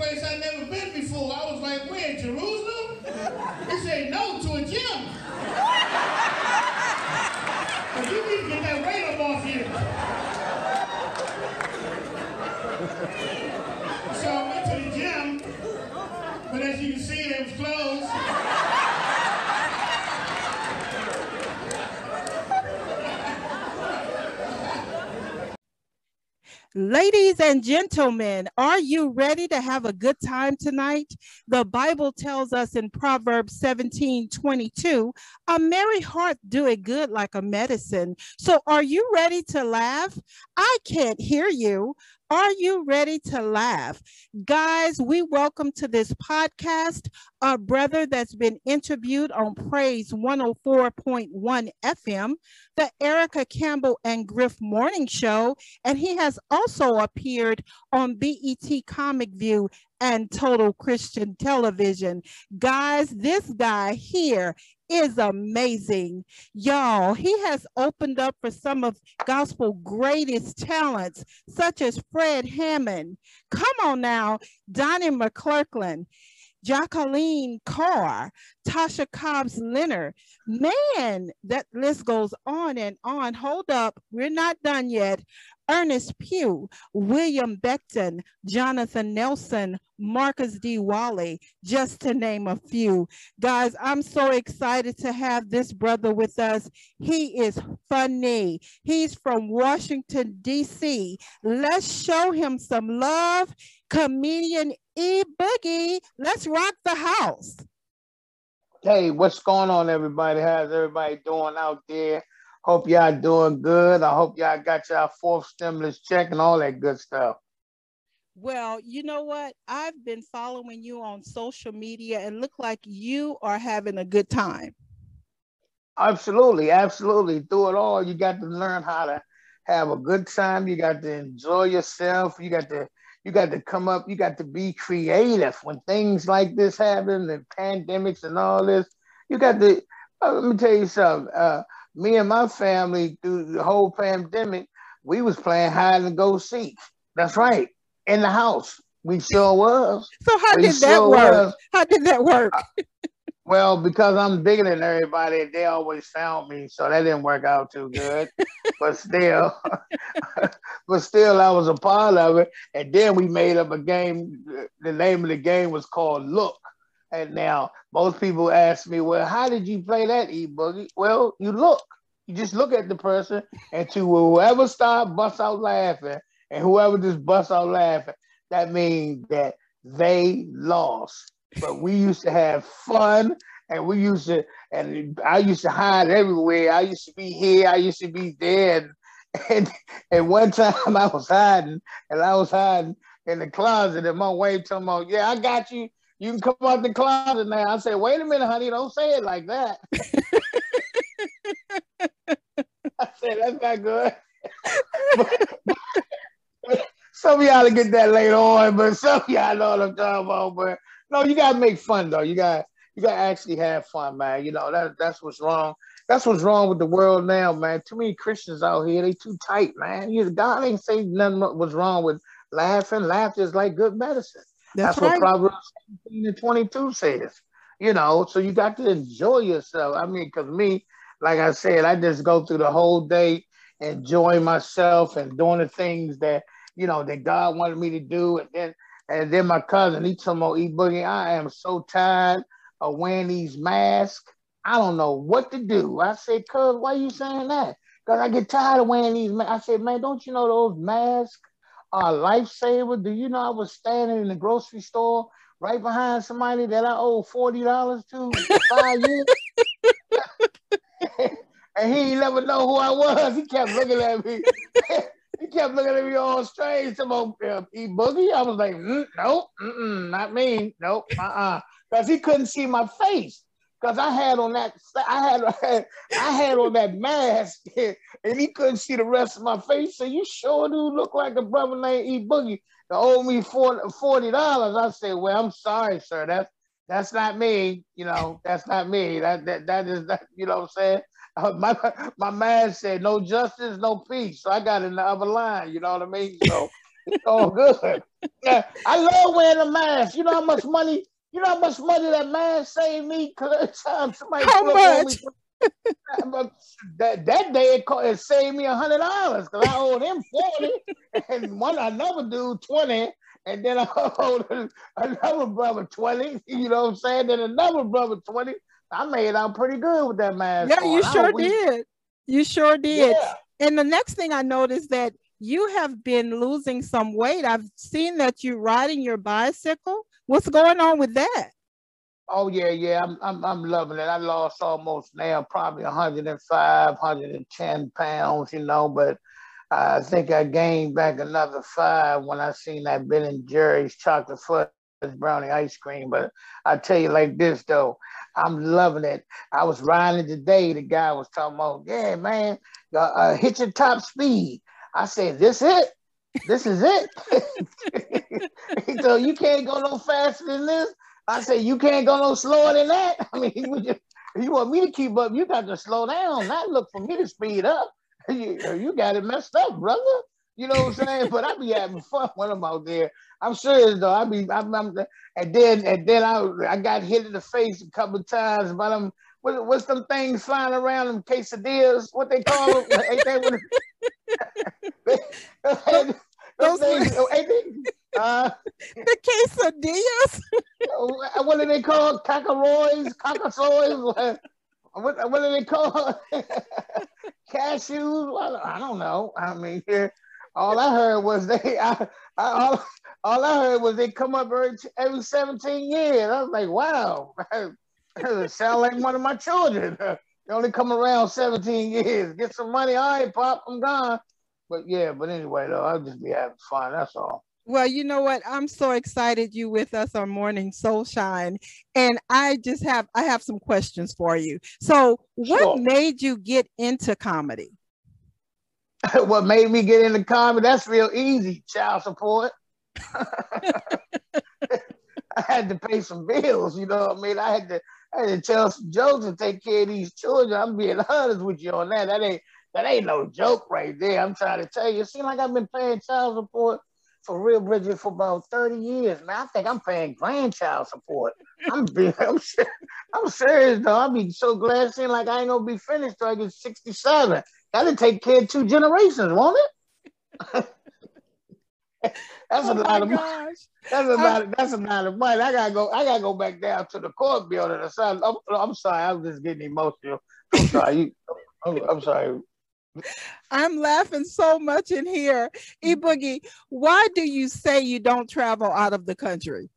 place I never been before. I was like, where, Jerusalem? He said, no, to a gym. But you need to get that weight up off you. So I went to the gym, but as you can see, it was closed. Ladies and gentlemen, are you ready to have a good time tonight? The Bible tells us in Proverbs 17 22, a merry heart doeth good like a medicine. So, are you ready to laugh? I can't hear you. Are you ready to laugh? Guys, we welcome to this podcast a brother that's been interviewed on Praise 104.1 FM, the Erica Campbell and Griff Morning Show, and he has also appeared on BET Comic View and Total Christian Television. Guys, this guy here is amazing. Y'all, he has opened up for some of gospel greatest talents, such as Fred Hammond. Come on now, Donnie McClurkin. Jekalyn Carr, Tasha Cobbs Leonard. Man, that list goes on and on. Hold up, we're not done yet. Ernest Pugh, William Becton, Jonathan Nelson, Marcus D. Wiley, just to name a few. Guys, I'm so excited to have this brother with us. He is funny. He's from Washington, D.C. Let's show him some love. Comedian E Boogie, let's rock the house. Hey, what's going on, everybody? How's everybody doing out there? Hope y'all doing good. I hope y'all got y'all fourth stimulus check and all that good stuff. Well, you know what? I've been following you on social media and look like you are having a good time. Absolutely, absolutely. Through it all, you got to learn how to have a good time. You got to enjoy yourself. You got to you got to come up. You got to be creative when things like this happen and pandemics and all this. You got to. Uh, let me tell you something. Uh, me and my family through the whole pandemic, we was playing hide and go seek. That's right, in the house. We sure was. So how we did sure that work? Was. How did that work? Uh, well, because I'm bigger than everybody, they always found me, so that didn't work out too good. but still, but still, I was a part of it. And then we made up a game. The name of the game was called Look. And now most people ask me, well, how did you play that E Boogie? Well, you look. You just look at the person and to whoever start bust out laughing and whoever just bust out laughing, that means that they lost. But we used to have fun and we used to, and I used to hide everywhere. I used to be here, I used to be there. And, and, one time I was hiding and I was hiding in the closet and my wife told me, yeah, I got you you can come out the closet now. I said, wait a minute, honey, don't say it like that. I said, that's not good. some of y'all to get that later on, but some of y'all know what I'm talking about. But no, you gotta make fun though. You got you gotta actually have fun, man. You know, that that's what's wrong. That's what's wrong with the world now, man. Too many Christians out here, they too tight, man. You God ain't say nothing was wrong with laughing. Laughter is like good medicine. That's, That's right. what Proverbs 17 and 22 says. You know, so you got to enjoy yourself. I mean, because me, like I said, I just go through the whole day enjoying myself and doing the things that, you know, that God wanted me to do. And then and then my cousin, he told me, E Boogie, I am so tired of wearing these masks. I don't know what to do. I said, cuz, why you saying that? Because I get tired of wearing these masks. I said, man, don't you know those masks are lifesaver. Do you know I was standing in the grocery store right behind somebody that I owe forty dollars to five years, and he never know who I was. He kept looking at me. he kept looking at me all strange. Some old uh, E Boogie. I was like, mm, nope, not me. Nope, uh, uh because he couldn't see my face because I had on that I had I had on that mask and he couldn't see the rest of my face. So you sure do look like a brother named E Boogie that owed me forty dollars. I said, well, I'm sorry, sir. That's that's not me. You know, that's not me. That that that is that. You know what I'm saying? Uh, my my man said, no justice, no peace. So I got in the other line. You know what I mean? So it's all good. Yeah, I love wearing a mask. You know how much money? You know how much money that mask saved me? Cause somebody how much? that that day it, cost, it saved me a hundred dollars because I owed him forty, and one another dude twenty, and then I owed another brother twenty. You know what I'm saying? Then another brother twenty. I made out pretty good with that mask. Yeah, you sure did. You sure did. Yeah. And the next thing I noticed that you have been losing some weight. I've seen that you're riding your bicycle. What's going on with that? Oh yeah, yeah, I'm I'm I'm loving it. I lost almost now probably 105, 110 pounds, you know, but I think I gained back another five when I seen that Ben and Jerry's chocolate fudge brownie ice cream. But I tell you like this though, I'm loving it. I was riding today. The guy was talking about, yeah, man, uh, uh, hit your top speed. I said, this it? This is it? so you can't go no faster than this? I said, you can't go no slower than that. I mean, you, just, you want me to keep up, you got to slow down, not look for me to speed up. You, you got it messed up, brother. You know what I'm saying? but I be having fun when I'm out there. I'm serious though. I be, I'm, I'm, and then, and then I, I got hit in the face a couple times by them. What, what's them things flying around them quesadillas? What they call them? Ain't that what? they, they, those things, uh, the quesadillas. what are they called? Cackaroys, cackasoys. What, what are they called? Cashews? I don't know. I mean, all I heard was they. I, I, all, all I heard was they come up every, every 17 years. I was like, wow, it sound like one of my children. They only come around 17 years. Get some money. All right, Pop, I'm gone. But yeah, but anyway, though, I'll just be having fun. That's all. Well, you know what? I'm so excited you with us on Morning Soul Shine. And I just have I have some questions for you. So what sure. made you get into comedy? what made me get into comedy? That's real easy. Child support. I had to pay some bills, you know what I mean? I had to I had to tell some jokes and take care of these children. I'm being honest with you on that. That ain't that ain't no joke right there. I'm trying to tell you. It seems like I've been paying child support for Real Bridget for about 30 years, man. I think I'm paying grandchild support. I'm being, I'm, I'm serious though. I'll be so glad seems like I ain't gonna be finished till I get 67. That'll take care of two generations, won't it? that's oh a lot of money. That's a lot. Of, that's a lot of money. I gotta go. I gotta go back down to the court building. I'm, I'm sorry. I'm just getting emotional. I'm sorry. I'm, I'm sorry. I'm laughing so much in here. E Boogie, why do you say you don't travel out of the country?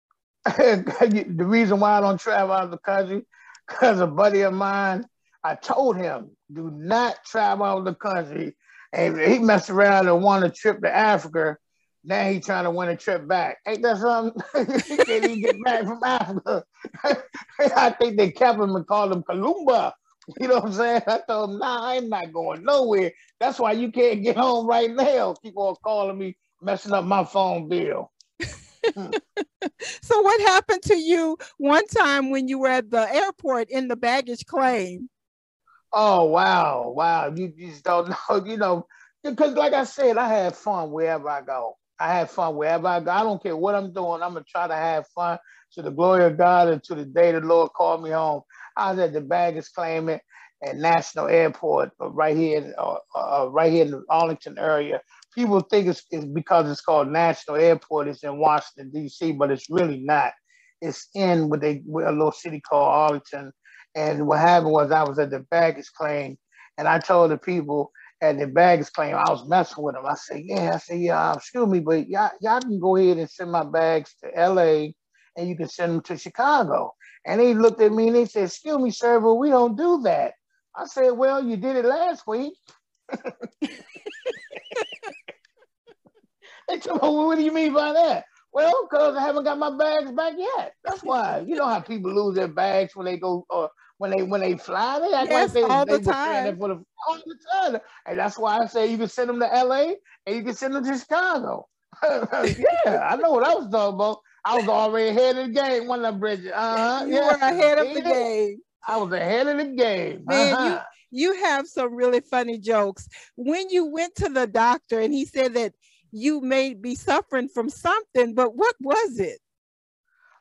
the reason why I don't travel out of the country, because a buddy of mine, I told him, do not travel out of the country. And he messed around and won a trip to Africa. Now he's trying to win a trip back. Ain't that something? he can't even get back from Africa. I think they kept him and called him Kalumba. You know what I'm saying? I told him, nah, I'm not going nowhere. That's why you can't get home right now. People are calling me, messing up my phone bill. so what happened to you one time when you were at the airport in the baggage claim? Oh wow, wow. You, just don't know, you know, because like I said, I have fun wherever I go. I have fun wherever I go. I don't care what I'm doing. I'm gonna try to have fun to the glory of God and to the day the Lord called me home. I was at the baggage claimant at National Airport, uh, right here, in, uh, uh, right here in the Arlington area. People think it's, it's because it's called National Airport. It's in Washington D.C., but it's really not. It's in what they a little city called Arlington. And what happened was I was at the baggage claim, and I told the people at the baggage claim I was messing with them. I said, "Yeah," I said, "Yeah, excuse me, but y'all, y'all can go ahead and send my bags to L.A. and you can send them to Chicago." And they looked at me and they said, Excuse me, sir, but we don't do that. I said, Well, you did it last week. they told me, What do you mean by that? Well, because I haven't got my bags back yet. That's why. You know how people lose their bags when they go or uh, when they when they fly. They act yes, like they, all they the time. For the, all the time. And that's why I say you can send them to LA and you can send them to Chicago. yeah, I know what I was talking about. I was already ahead of the game, one of I, Bridget? Uh-huh. You yeah. were ahead of the game. I was ahead of the game. Man, uh-huh. you you have some really funny jokes. When you went to the doctor and he said that you may be suffering from something, but what was it?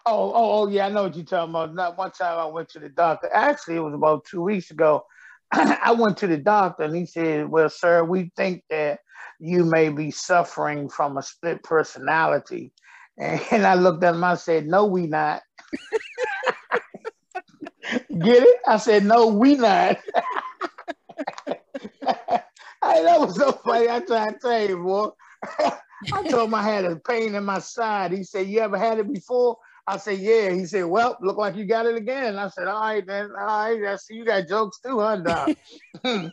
Oh, oh, oh, yeah, I know what you're talking about. Not one time I went to the doctor. Actually, it was about two weeks ago. I went to the doctor and he said, Well, sir, we think that you may be suffering from a split personality. And I looked at him, I said, No, we not. Get it? I said, No, we not. hey, that was so funny. I tried to tell you, boy. I told him I had a pain in my side. He said, You ever had it before? I said, Yeah. He said, Well, look like you got it again. I said, All right, then. All right. I see you got jokes too, huh, Doc?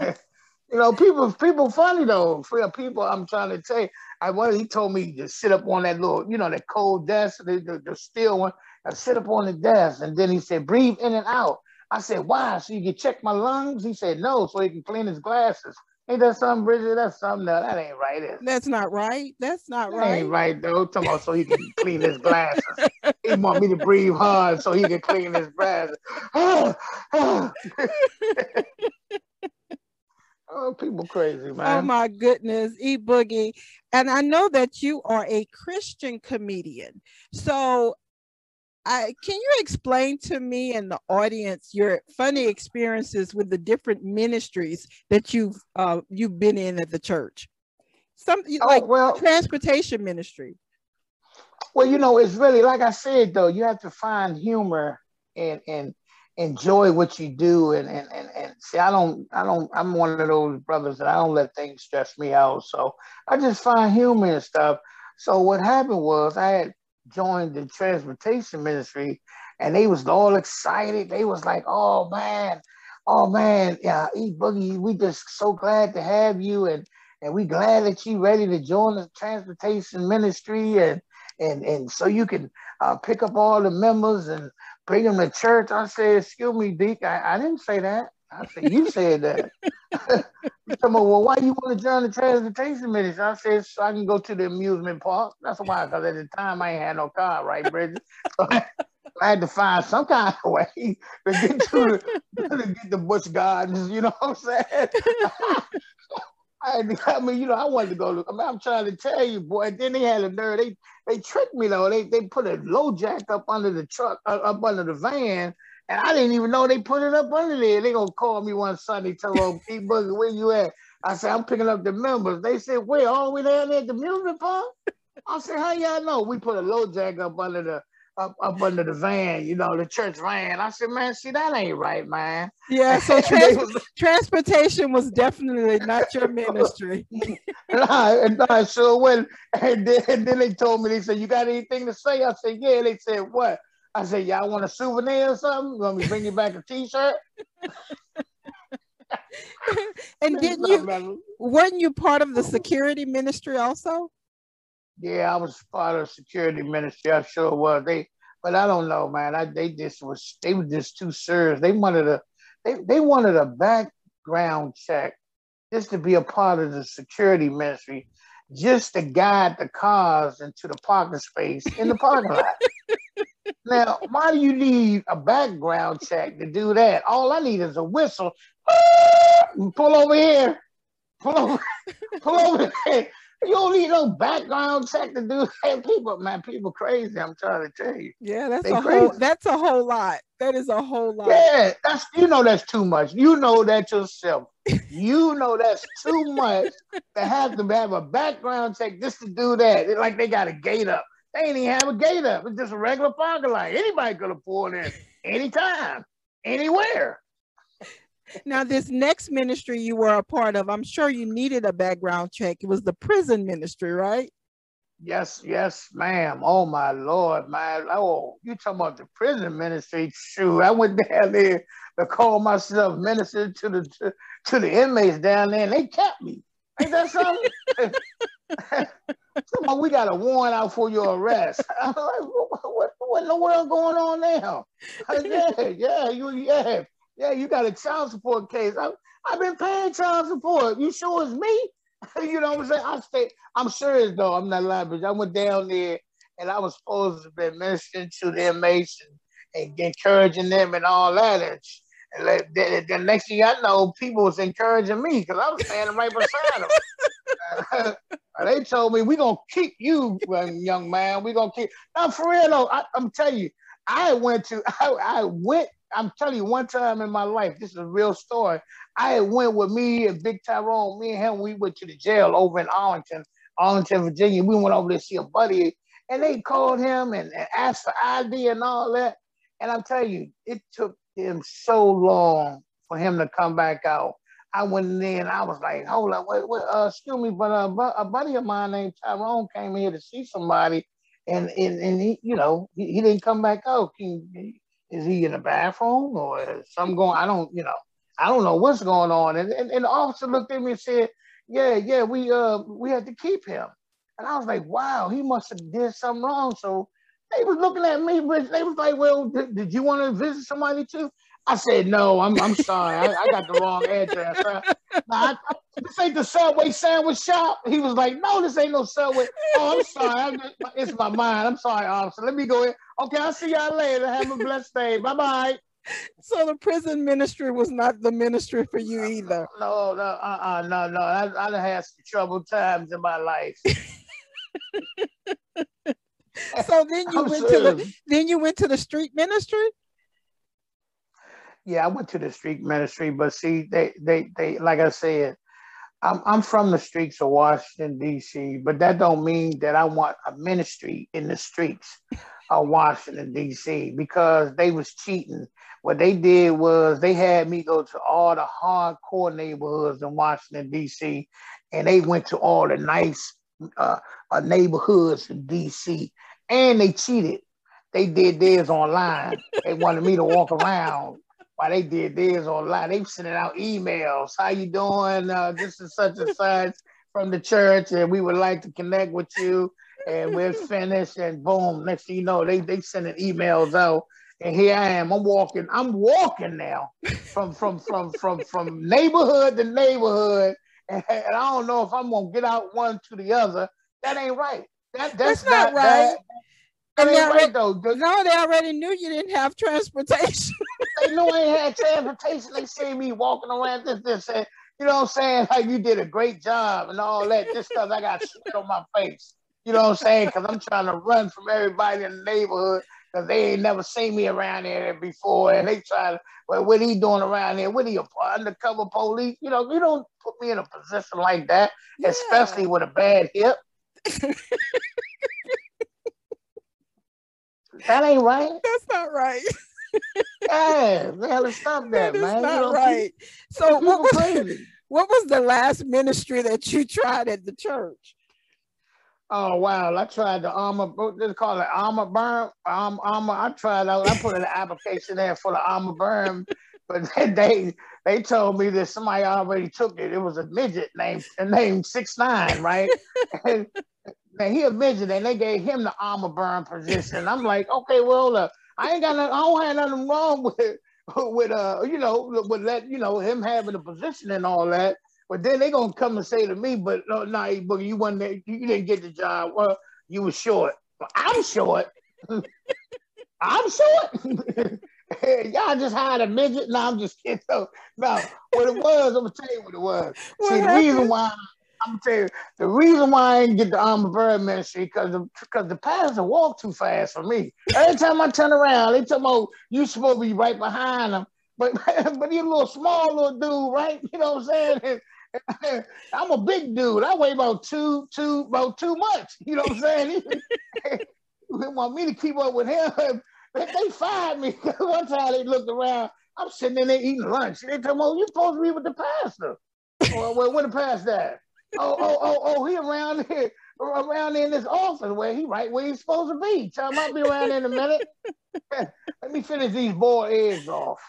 you know, people people funny though. For people, I'm trying to tell you. I well, he told me to sit up on that little, you know, that cold desk, the, the, the steel one. I sit up on the desk, and then he said, breathe in and out. I said, why? So you can check my lungs? He said, no, so he can clean his glasses. Ain't that something, Bridget? That's something. No, that ain't right. Is That's not right. That's not that right. ain't right, though. Talking about so he can clean his glasses. He want me to breathe hard so he can clean his glasses. oh, people crazy, oh, man. Oh my goodness, E Boogie. And I know that you are a Christian comedian. So I can you explain to me and the audience your funny experiences with the different ministries that you've uh, you've been in at the church? Some Oh, like well- transportation ministry. Well, you know, it's really like I said though, you have to find humor and and enjoy what you do and and and, and see I don't I don't I'm one of those brothers that I don't let things stress me out. So I just find humor and stuff. So what happened was I had joined the transportation ministry and they was all excited. They was like, oh man, oh man, yeah, E Boogie, we just so glad to have you and and we glad that you ready to join the transportation ministry and and and so you can uh, pick up all the members and bring them to church. I said, excuse me, Deke, I, I didn't say that. I said, you said that. you talking about, well, why you want to join the transportation ministry? I said, so I can go to the amusement park. That's why, because at the time I ain't had no car, right, Bridget? So I, I had to find some kind of way to get to the, to get the Busch Gardens, you know what I'm saying? I, had to- I mean, you know, I wanted to go. I mean, I'm trying to tell you, boy. And Then they had a nerve. They they tricked me though. They they put a low jack up under the truck, uh, up under the van, and I didn't even know they put it up under there. They gonna call me one Sunday, tell them, Pete Boogie, where you at? I said, I'm picking up the members. They said, where? All the way down there at the music park? I said, how y'all know? We put a low jack up under the up, up under the van, you know, the church van. I said, man, see, that ain't right, man. Yeah, so trans- transportation was definitely not your ministry. And I, and I sure went. And then, and then they told me, they said, You got anything to say? I said, Yeah. They said, What? I said, Y'all want a souvenir or something? You want me to bring you back a t shirt? and didn't you weren't you part of the security ministry also? Yeah, I was part of security ministry. I sure was. They, but I don't know, man. I they just was they were just too serious. They wanted a they they wanted a background check just to be a part of the security ministry, just to guide the cars into the parking space in the parking lot. now, why do you need a background check to do that? All I need is a whistle. Pull over here. Pull over. Pull over there. You don't need no background check to do that. People, man, people crazy. I'm trying to tell you. Yeah, that's They a whole crazy. that's a whole lot. That is a whole lot. Yeah, that's you know that's too much. You know that yourself. You know that's too much to have to have a background check just to do that. It's like they got a gate up. They ain't even have a gate up. It's just a regular parking lot. Anybody could have pulled in anytime, anywhere. Now, this next ministry you were a part of, I'm sure you needed a background check. It was the prison ministry, right? Yes, yes, ma'am. Oh my lord, my Oh, you talking about the prison ministry? Shoot, I went down there to call myself minister to the to, to the inmates down there, and they kept me. Ain't that something? Come on, we got a warrant out for your arrest. I'm like, what, what, what in the world going on now? Said, yeah, yeah, you, yeah, yeah, you got a child support case. I, I've been paying child support. You sure it's me? you know what I'm saying? I stay. I'm serious though. I'm not lying, but I went down there and I was supposed to be ministering to the inmates and, and encouraging them and all that. And, And the, the next thing I know, people was encouraging me because I was standing right beside them. they told me, "We gonna keep you, young man. We gonna keep." Now, for real though, I, am telling you, I went to, I, I went. I'm telling you, one time in my life, this is a real story. I went with me and Big Tyrone. Me and him, we went to the jail over in Arlington, Arlington, Virginia. We went over to see a buddy, and they called him and, and asked for ID and all that. And I'm telling you, it took him so long for him to come back out. I went in I was like, hold up, wait, wait, uh, excuse me, but uh, a buddy of mine named Tyrone came here to see somebody, and and, and he, you know, he, he didn't come back out. He, is he in the bathroom or something going? I don't, you know, I don't know what's going on. And, and and the officer looked at me and said, yeah, yeah, we uh we had to keep him. And I was like, wow, he must have did something wrong. So they was looking at me, but they was like, well, did, did you want to visit somebody too? I said, no, I'm, I'm sorry. I, I got the wrong address. I, I, this ain't the Subway sandwich shop. He was like, no, this ain't no Subway. Oh, I'm sorry. I'm just, it's my mind. I'm sorry, officer. Let me go in. Okay, I'll see y'all later. Have a blessed day. Bye-bye. So the prison ministry was not the ministry for you either. No, no, uh-uh, no, no. I, I had some troubled times in my life. so then you I'm went to the then you went to the street ministry. Yeah, I went to the street ministry, but see, they they they like I said, I'm I'm from the streets of Washington D.C., but that don't mean that I want a ministry in the streets of Washington D.C. because they was cheating. What they did was they had me go to all the hardcore neighborhoods in Washington D.C. and they went to all the nice uh, uh, neighborhoods in DC, and they cheated. They did theirs online. they wanted me to walk around while they did theirs online. They were sending out emails. How you doing? Uh, this is such and such from the church, and we would like to connect with you. And we're finished, and boom. Next thing you know, they they sending emails out, and here I am. I'm walking. I'm walking now from from from from from neighborhood to neighborhood and, and I don't know if I'm gonna get out one to the other. That ain't right. That, that's, that's not, not, right. That, that ain't right though. No, they already knew you didn't have transportation. they knew I had transportation. They see me walking around this, this, and you know what I'm saying? Like you did a great job and all that. Just because I got sweat on my face. You know what I'm saying? Because I'm trying to run from everybody in the neighborhood because they ain't never seen me around here before. And they try to, well, what he doing around here? What are you, undercover police? You know, you don't put me in a position like that, yeah. especially with a bad hip. that ain't right. That's not right. yeah, man, stop that, that man. Not you know, right. So what was, what was the last ministry that you tried at the church? Oh wow! I tried the armor. They call it? Armor burn. Um, armor. I tried. I, I put an application there for the armor bearer, but they, they they told me that somebody already took it. It was a midget named named six nine, right? and, and he a midget, and they gave him the armor bearer position. I'm like, okay, well, uh, I ain't got nothing. I don't have nothing wrong with with uh, you know, with that, you know, him having a position and all that. But then they gonna come and say to me, but no, nah, but you wasn't there, you didn't get the job. Well, you were short. I'm short. I'm short. Y'all just hired a midget. No, I'm just kidding. No, no, what it was, I'm gonna tell you what it was. What See, happened? the reason why I'm gonna tell you the reason why I didn't get the armor bearer ministry because because the pastor walk too fast for me. Every time I turn around, they tell me, you supposed to be right behind him, But but he's a little small little dude, right? You know what I'm saying? I'm a big dude. I weigh about two, two, about two much. You know what I'm saying? they want me to keep up with him. They fired me. One time they looked around. I'm sitting in there eating lunch. They told me, oh, you're supposed to be with the pastor. well, well, when the pastor at? Oh, oh, oh, oh, he around here, around in this office where he right where he's supposed to be. Him I might be around in a minute. Let me finish these boiled eggs off.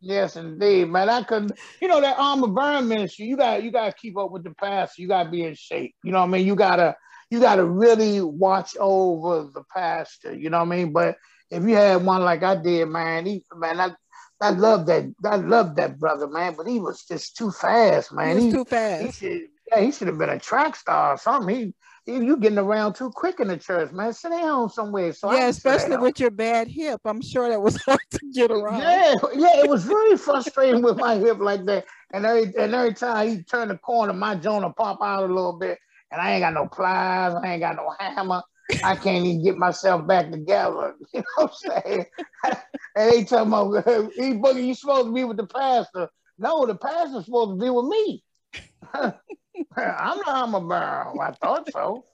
Yes, indeed, man. I couldn't, you know, that armor bearer ministry. You got, you got to keep up with the pastor. You got to be in shape. You know what I mean? You gotta, you gotta really watch over the pastor. You know what I mean? But if you had one like I did, man, he, man, I, I love that. I love that brother, man. But he was just too fast, man. He was he, too fast. He should, yeah, he should have been a track star or something. He, you getting around too quick in the church, man. Sit down somewhere. So yeah, especially with your bad hip. I'm sure that was hard to get around. Yeah, yeah, it was very frustrating with my hip like that. And every and every time he turned the corner, my Jonah pop out a little bit, and I ain't got no pliers, I ain't got no hammer. I can't even get myself back together. You know what I'm saying? and they talking about, he boogie, you supposed to be with the pastor. No, the pastor's supposed to be with me. I'm not armor bearer. I thought so.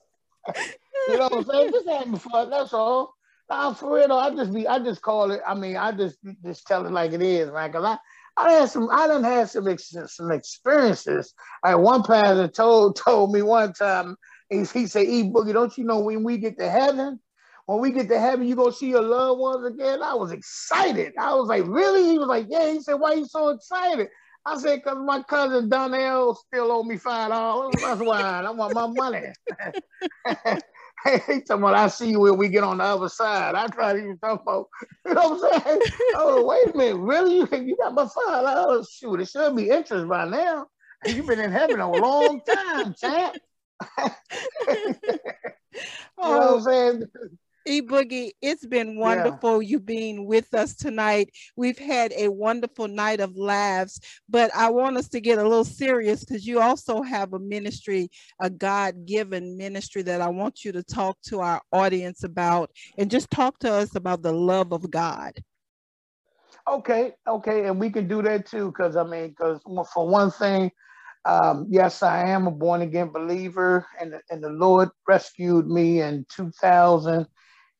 you know what I'm saying? This happened fun. That's all. Nah, for real though, I just be, I just call it. I mean, I just just tell it like it is, man. Cause I, I had some, I done had some some experiences. Like one pastor told told me one time, he, he said, "E Boogie, don't you know when we get to heaven, when we get to heaven, you gonna see your loved ones again?" I was excited. I was like, "Really?" He was like, "Yeah." He said, "Why you so excited?" I said, cause my cousin Donnell still owe me five dollars. That's why I want my money. he talking about I see you when we get on the other side. I try to even talk about, you know what I'm saying? oh, wait a minute, really? You, you got my five dollars? Shoot, it should be interest by now. You've been in heaven a long time, champ. you know what I'm saying? E Boogie, it's been wonderful yeah. you being with us tonight. We've had a wonderful night of laughs, but I want us to get a little serious because you also have a ministry, a God given ministry that I want you to talk to our audience about and just talk to us about the love of God. Okay, okay, and we can do that too because I mean, because for one thing, um, yes, I am a born again believer, and, and the Lord rescued me in 2000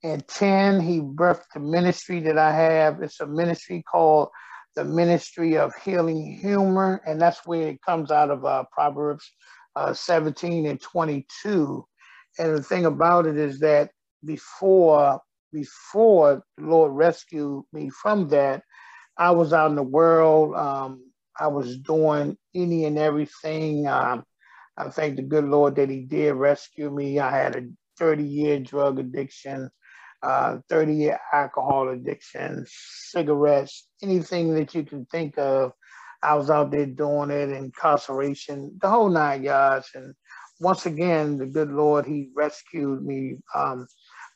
and 10, he birthed the ministry that I have. It's a ministry called the Ministry of Healing Humor, and that's where it comes out of uh, Proverbs uh, 17 and 22. And the thing about it is that before before the Lord rescued me from that, I was out in the world. Um, I was doing any and everything. Um, I thank the good Lord that He did rescue me. I had a 30 year drug addiction uh, 30 year alcohol addiction, cigarettes, anything that you can think of. I was out there doing it, incarceration, the whole nine yards. And once again, the good Lord, He rescued me um,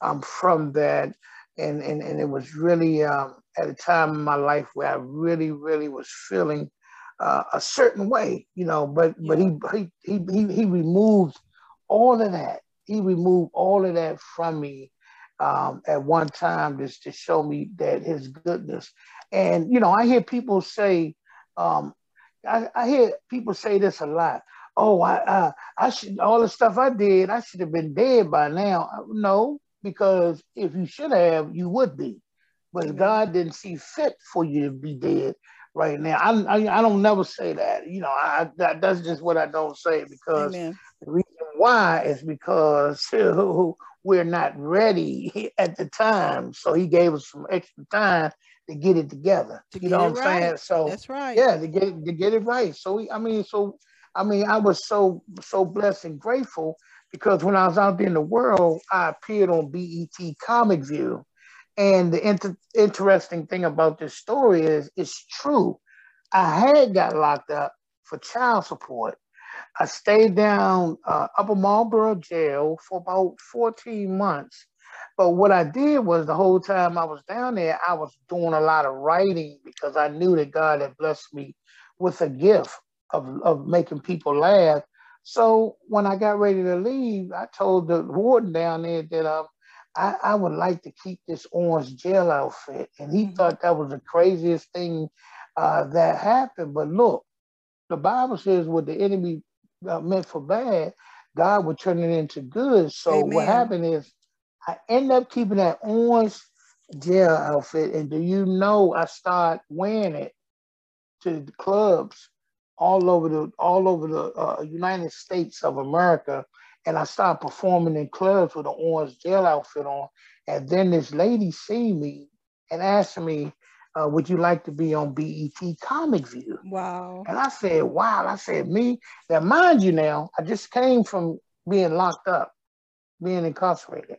um, from that. And, and, and it was really um, at a time in my life where I really, really was feeling uh, a certain way, you know, but but he, he he he removed all of that. He removed all of that from me um, at one time just to show me that his goodness. And, you know, I hear people say, um, I, I, hear people say this a lot. Oh, I, uh, I should, all the stuff I did, I should have been dead by now. No, because if you should have, you would be. But God didn't see fit for you to be dead right now. I, I, I don't never say that. You know, I, that, that's just what I don't say because Amen. the reason why is because we're not ready at the time. So he gave us some extra time to get it together. To you know what I'm right. saying? So that's right. Yeah, to get it, to get it right. So we, I mean, so I mean, I was so so blessed and grateful because when I was out there in the world, I appeared on BET Comic View. And the inter- interesting thing about this story is it's true. I had got locked up for child support I stayed down uh, Upper Marlboro Jail for about 14 months. But what I did was the whole time I was down there, I was doing a lot of writing because I knew that God had blessed me with a gift of, of making people laugh. So when I got ready to leave, I told the warden down there that um, I, I would like to keep this orange jail outfit. And he mm-hmm. thought that was the craziest thing uh, that happened. But look, the Bible says what the enemy uh, meant for bad, God would turn it into good. So Amen. what happened is I end up keeping that orange jail outfit, and do you know I start wearing it to the clubs all over the all over the uh, United States of America, and I start performing in clubs with an orange jail outfit on. And then this lady see me and asked me, uh, would you like to be on BET Comic View? Wow. And I said, wow. I said, me. Now, mind you, now, I just came from being locked up, being incarcerated.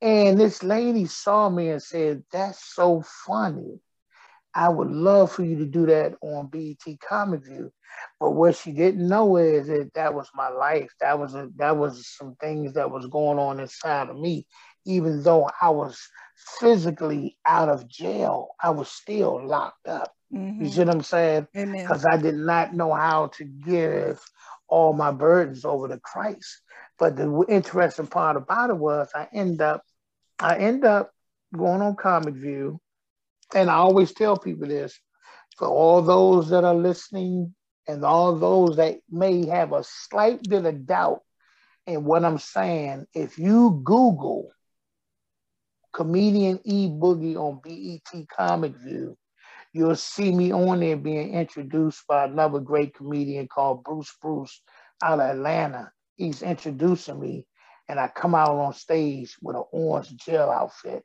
And this lady saw me and said, that's so funny. I would love for you to do that on BET Comic View. But what she didn't know is that that was my life. That was a, that was some things that was going on inside of me. Even though I was physically out of jail, I was still locked up. Mm-hmm. You see what I'm saying? Because I did not know how to give all my burdens over to Christ. But the interesting part about it was I end up, I end up going on Comic View, and I always tell people this for all those that are listening and all those that may have a slight bit of doubt in what I'm saying, if you Google comedian E Boogie on BET Comic View, you'll see me on there being introduced by another great comedian called Bruce Bruce out of Atlanta. He's introducing me, and I come out on stage with an orange jail outfit,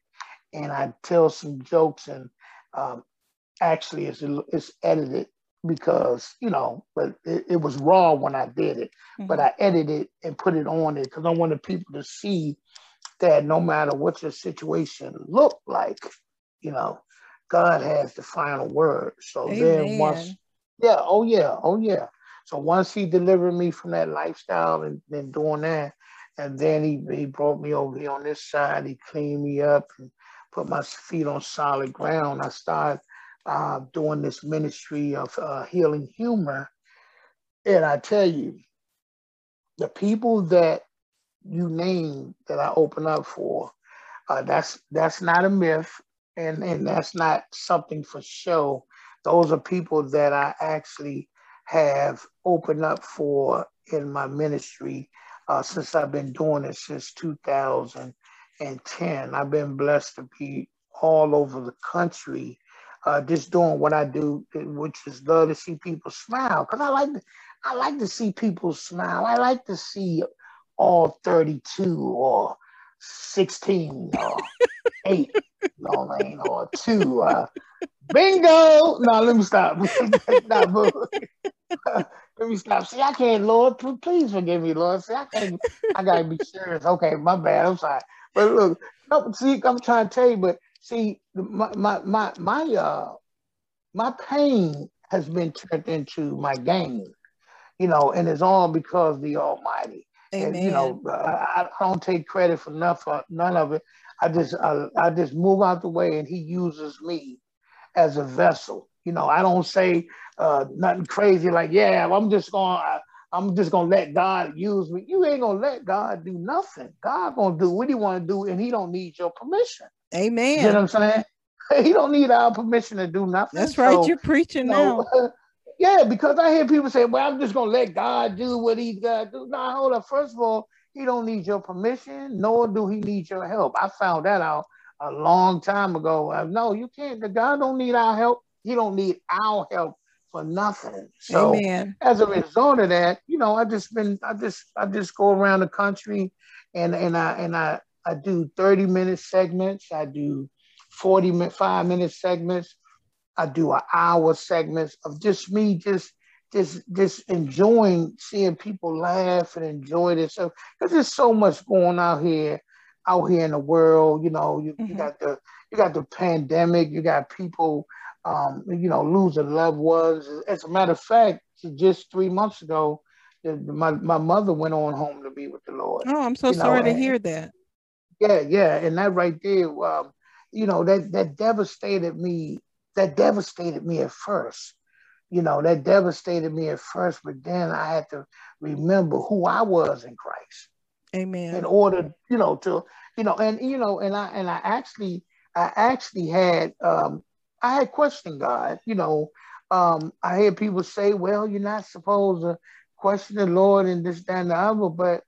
and I tell some jokes, and um, actually it's, it's edited because you know, but it, it, was raw when I did it, mm-hmm. but I edited and put it on it because I wanted people to see that no matter what your situation looked like, you know, God has the final word. So Amen. then once, yeah, oh yeah, oh yeah. So once he delivered me from that lifestyle and then doing that, and then he, he brought me over here on this side, he cleaned me up and put my feet on solid ground. I started uh, doing this ministry of uh, healing humor. And I tell you, the people that you name that I open up for, uh, that's that's not a myth and and that's not something for show. Those are people that I actually have opened up for in my ministry uh, since I've been doing it since 2010. I've been blessed to be all over the country, uh, just doing what I do, which is love to see people smile. Cause I like, I like to see people smile. I like to see all 32 or 16 or eight no lane or two. Uh, bingo! No, let me stop. let me stop. See, I can't, Lord. Please forgive me, Lord. See, I can't. I gotta be serious. Okay, my bad. I'm sorry. But look, no, see, I'm trying to tell you, but see, my my my my uh my pain has been turned into my gain, you know, and it's all because the Almighty. Amen. And, you know, I, I, don't take credit for none, for none of it. I just I, I just move out the way, and He uses me as a vessel. You know, I don't say uh, nothing crazy like, "Yeah, I'm just going." to I'm just gonna let God use me. You ain't gonna let God do nothing. God gonna do what He want to do, and He don't need your permission. Amen. You know what I'm saying? He don't need our permission to do nothing. That's right. So, You're preaching now. yeah, because I hear people say, "Well, I'm just gonna let God do what He's got to do." Now, hold up. First of all, he don't need your permission, nor do he need your help. I found that out a long time ago. Uh, no, you can't. The God don't need our help. He don't need our help for nothing. So Amen. as a result of that, you know, I just been, I just, I just go around the country, and and I and I I do thirty minute segments. I do 45 minute segments. I do an hour segments of just me, just just just enjoying seeing people laugh and enjoy this stuff because there's so much going out here out here in the world you know you, mm-hmm. you got the you got the pandemic you got people um, you know losing loved ones. As a matter of fact just three months ago my, my mother went on home to be with the lord oh i'm so you sorry know, to hear that. Yeah yeah and that right there um, you know that that devastated me that devastated me at first you know, that devastated me at first, but then I had to remember who I was in Christ. Amen. In order, you know, to, you know, and you know, and I and I actually I actually had um I had questioned God, you know. Um, I hear people say, well, you're not supposed to question the Lord and this, that, and the other, but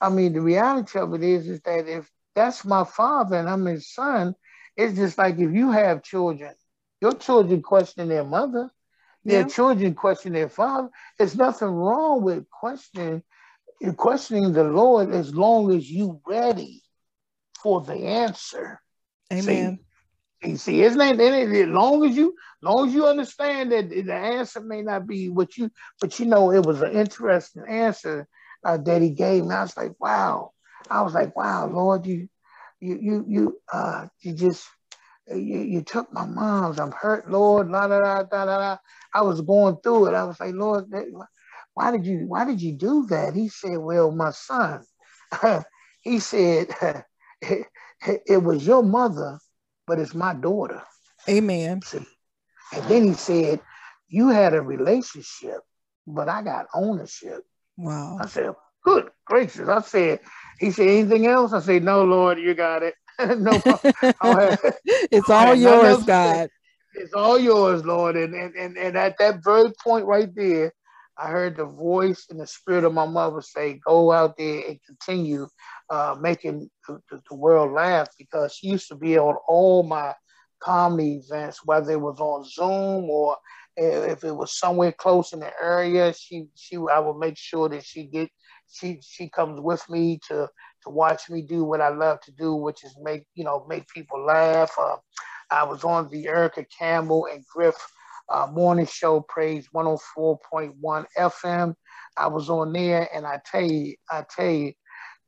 I mean the reality of it is is that if that's my father and I'm his son, it's just like if you have children, your children question their mother their children question their father. There's nothing wrong with questioning questioning the Lord as long as you ready for the answer. Amen. See, see, isn't that as long as you long as you understand that the answer may not be what you, but you know it was an interesting answer uh, that he gave me. I was like, wow. I was like, wow, Lord, you you you you uh you just you, you took my mom's. I'm hurt, Lord. La, la, la, la, la. I was going through it. I was like, Lord, why did you why did you do that? He said, Well, my son, he said, it, it, was your mother, but it's my daughter. Amen. See? And then he said, You had a relationship, but I got ownership. Wow. I said, Good gracious. I said, He said, Anything else? I said, No, Lord, you got it. no, it's all yours, God. It's all yours, Lord. And, and and and at that very point right there, I heard the voice and the spirit of my mother say, "Go out there and continue uh, making the, the, world laugh." Because she used to be on all my comedy events, whether it was on Zoom or if it was somewhere close in the area. She she I would make sure that she get she she comes with me to to watch me do what I love to do, which is make you know make people laugh. Uh, I was on the Erica Campbell and Griff uh, morning show, Praise 104.1 FM. I was on there, and I tell you, I tell you,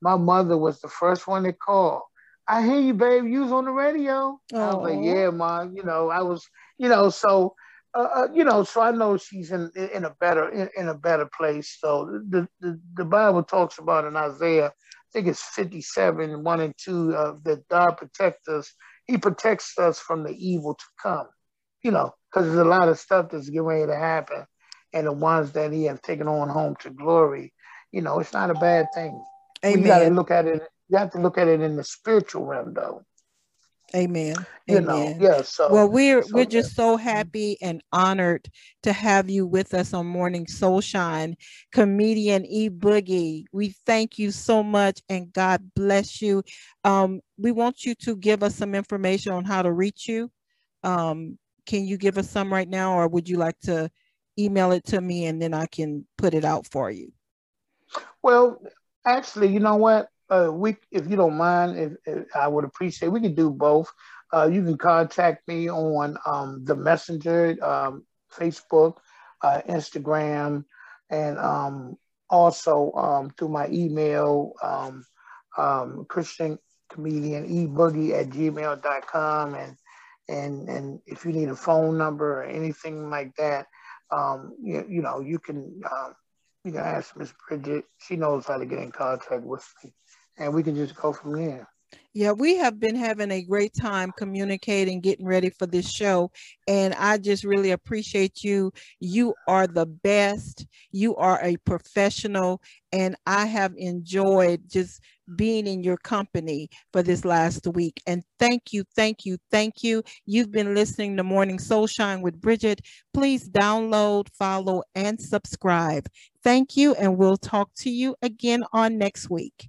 my mother was the first one to call. I hear you, babe. You was on the radio. Aww. I was like, yeah, mom. You know, I was, you know, so, uh, uh, you know, so I know she's in in a better in, in a better place. So the, the the Bible talks about in Isaiah, think it's fifty seven one and two, uh, that God protects us. He protects us from the evil to come. You know, because there's a lot of stuff that's getting ready to happen, and the ones that he has taken on home to glory, you know, it's not a bad thing. Amen. You got to look at it. You have to look at it in the spiritual realm, though. Amen. You Amen. know, yeah. So well, we're so, we're just so happy and honored to have you with us on Morning Soul Shine, comedian E Boogie. We thank you so much, and God bless you. Um, we want you to give us some information on how to reach you. Um, can you give us some right now, or would you like to email it to me and then I can put it out for you? Well, actually, you know what? Uh, we, if you don't mind, if, if I would appreciate. We can do both. Uh, you can contact me on um, the Messenger, um, Facebook, uh, Instagram, and um, also um, through my email, um, um, Christian comedian eboogie at gmail.com and and and if you need a phone number or anything like that, you, you know, you can you can ask Miss Bridget. She knows how to get in contact with me, and we can just go from there. Yeah, we have been having a great time communicating, getting ready for this show. And I just really appreciate you. You are the best. You are a professional. And I have enjoyed just being in your company for this last week. And thank you, thank you, thank you. You've been listening to Morning Soul Shine with Bridget. Please download, follow, and subscribe. Thank you. And we'll talk to you again on next week.